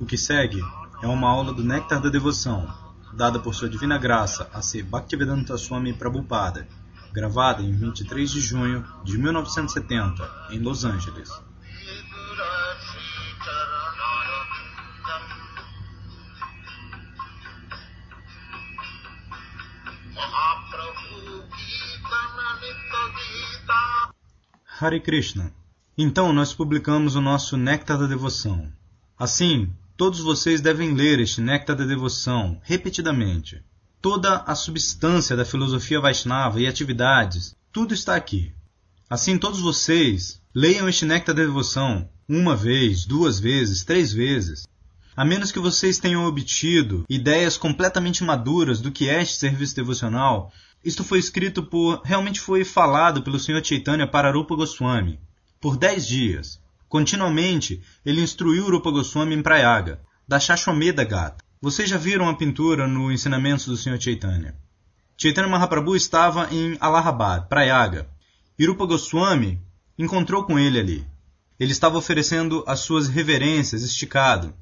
O que segue é uma aula do Néctar da Devoção, dada por Sua Divina Graça a ser Bhaktivedanta Swami Prabhupada, gravada em 23 de junho de 1970, em Los Angeles. Hare Krishna. Então nós publicamos o nosso Néctar da Devoção. Assim, todos vocês devem ler este Néctar da Devoção repetidamente. Toda a substância da filosofia Vaishnava e atividades, tudo está aqui. Assim, todos vocês leiam este Néctar da Devoção uma vez, duas vezes, três vezes. A menos que vocês tenham obtido ideias completamente maduras do que é este serviço devocional, isto foi escrito por, realmente foi falado pelo Sr. Chaitanya para Rupa Goswami, por dez dias. Continuamente, ele instruiu Rupa Goswami em Prayaga, da Shashwamedha Gata. Vocês já viram a pintura no Ensinamentos do Sr. Chaitanya. Chaitanya Mahaprabhu estava em Allahabad, Prayaga, e Rupa Goswami encontrou com ele ali. Ele estava oferecendo as suas reverências esticado.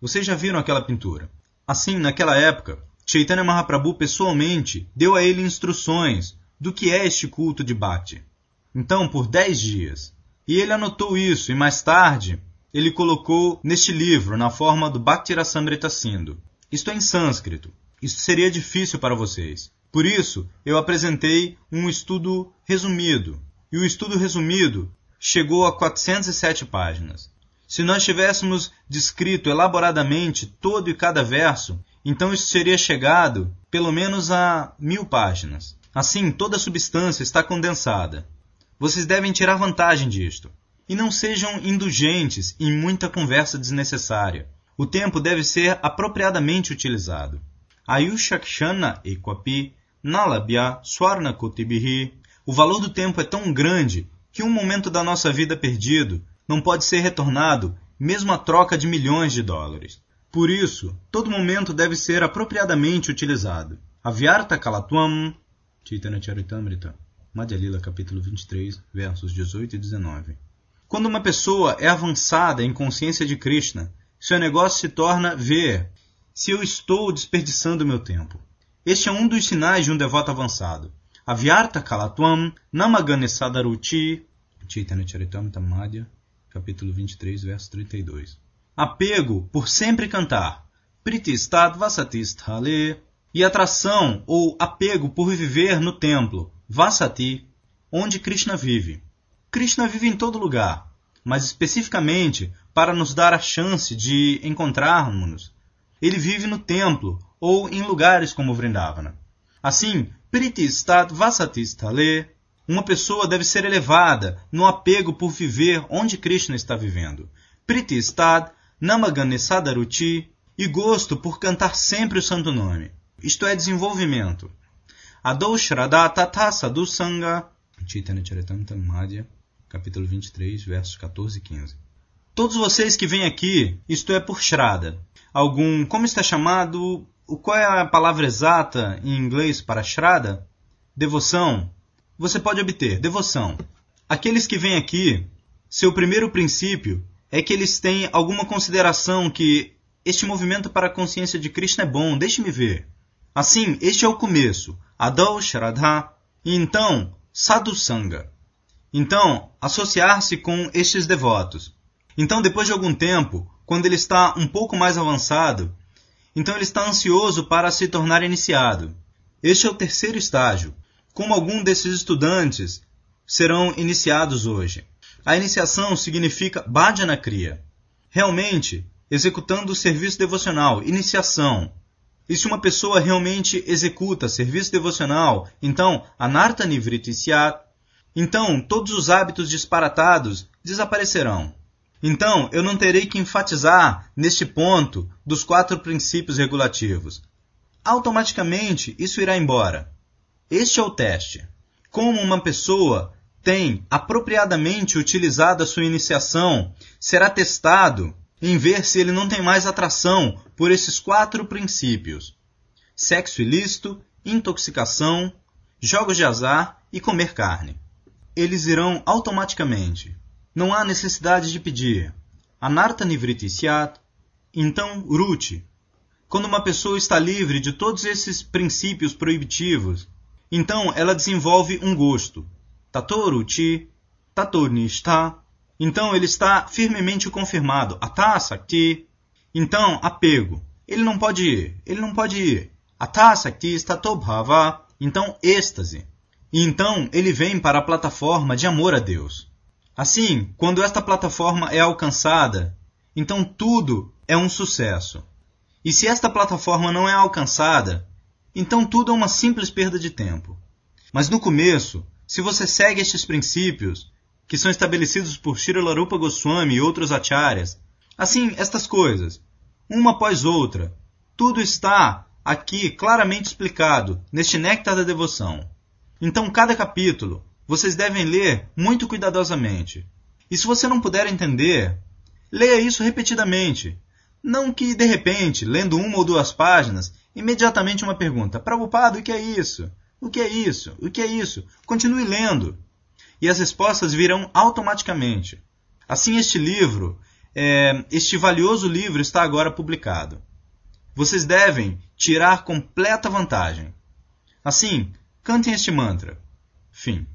Vocês já viram aquela pintura. Assim, naquela época, Chaitanya Mahaprabhu pessoalmente deu a ele instruções do que é este culto de Bhakti. Então, por dez dias. E ele anotou isso, e mais tarde ele colocou neste livro, na forma do Bhakti Rasamrita Sindhu. Isto é em sânscrito. Isso seria difícil para vocês. Por isso, eu apresentei um estudo resumido. E o estudo resumido chegou a 407 páginas. Se nós tivéssemos descrito elaboradamente todo e cada verso, então isso seria chegado pelo menos a mil páginas. Assim, toda a substância está condensada. Vocês devem tirar vantagem disto. E não sejam indulgentes em muita conversa desnecessária. O tempo deve ser apropriadamente utilizado. Ayushakshana ekwapi swarna kutibihi. O valor do tempo é tão grande que um momento da nossa vida perdido não pode ser retornado mesmo a troca de milhões de dólares. Por isso, todo momento deve ser apropriadamente utilizado. Avyarta Kalatwam, Chaitanya Charitamrita, Madhya Lila, capítulo 23, versos 18 e 19. Quando uma pessoa é avançada em consciência de Krishna, seu negócio se torna ver se eu estou desperdiçando meu tempo. Este é um dos sinais de um devoto avançado. Avyarta Kalatwam, Namaganesadaruchi, Chaitanya Charitamrita Madhya, capítulo 23, verso 32 apego por sempre cantar, Pritistad Vasatistale, e atração ou apego por viver no templo, Vasati, onde Krishna vive. Krishna vive em todo lugar, mas especificamente para nos dar a chance de encontrarmos-nos. Ele vive no templo ou em lugares como Vrindavana. Assim, Pritistad Vasatistale, uma pessoa deve ser elevada no apego por viver onde Krishna está vivendo. Pritistad Namaganisadaruti e gosto por cantar sempre o santo nome. Isto é desenvolvimento. Adou Shraddha Tata Sadhu Sangha, Chaitanya Charitamrita Madhya, capítulo 23, versos 14 e 15. Todos vocês que vêm aqui, isto é por Shraddha. Algum, como está chamado, qual é a palavra exata em inglês para Shraddha? Devoção. Você pode obter devoção. Aqueles que vêm aqui, seu primeiro princípio é que eles têm alguma consideração que este movimento para a consciência de Krishna é bom, deixe-me ver. Assim, este é o começo, Adau Shraddha, e então Sadhu Sangha. Então, associar-se com estes devotos. Então, depois de algum tempo, quando ele está um pouco mais avançado, então ele está ansioso para se tornar iniciado. Este é o terceiro estágio. Como algum desses estudantes serão iniciados hoje. A iniciação significa bhajana kriya. Realmente, executando o serviço devocional, iniciação. E se uma pessoa realmente executa serviço devocional, então anarta nivriti syat, então todos os hábitos disparatados desaparecerão. Então, eu não terei que enfatizar neste ponto dos quatro princípios regulativos. Automaticamente isso irá embora. Este é o teste. Como uma pessoa tem apropriadamente utilizado a sua iniciação será testado em ver se ele não tem mais atração por esses quatro princípios: sexo ilícito, intoxicação, jogos de azar e comer carne. eles irão automaticamente. Não há necessidade de pedir. Anarta nivriti syat. Então, ruti. Quando uma pessoa está livre de todos esses princípios proibitivos, então ela desenvolve um gosto. Tatoruchi, tatornishta. Então ele está firmemente confirmado. Atasakti. Então, apego. Ele não pode ir. Ele não pode ir. Atasakti statobhava. Então, êxtase. E então ele vem para a plataforma de amor a Deus. Assim, quando esta plataforma é alcançada, então tudo é um sucesso. E se esta plataforma não é alcançada, então tudo é uma simples perda de tempo. Mas no começo, se você segue estes princípios, que são estabelecidos por Shrilarupa Goswami e outros acharyas, assim, estas coisas, uma após outra, tudo está aqui claramente explicado neste Néctar da Devoção. Então, cada capítulo vocês devem ler muito cuidadosamente. E se você não puder entender, leia isso repetidamente. Não que, de repente, lendo uma ou duas páginas, imediatamente uma pergunta: Prabhupada, o que é isso? O que é isso? O que é isso? Continue lendo. E as respostas virão automaticamente. Assim, este livro, é, este valioso livro, está agora publicado. Vocês devem tirar completa vantagem. Assim, cantem este mantra. Fim.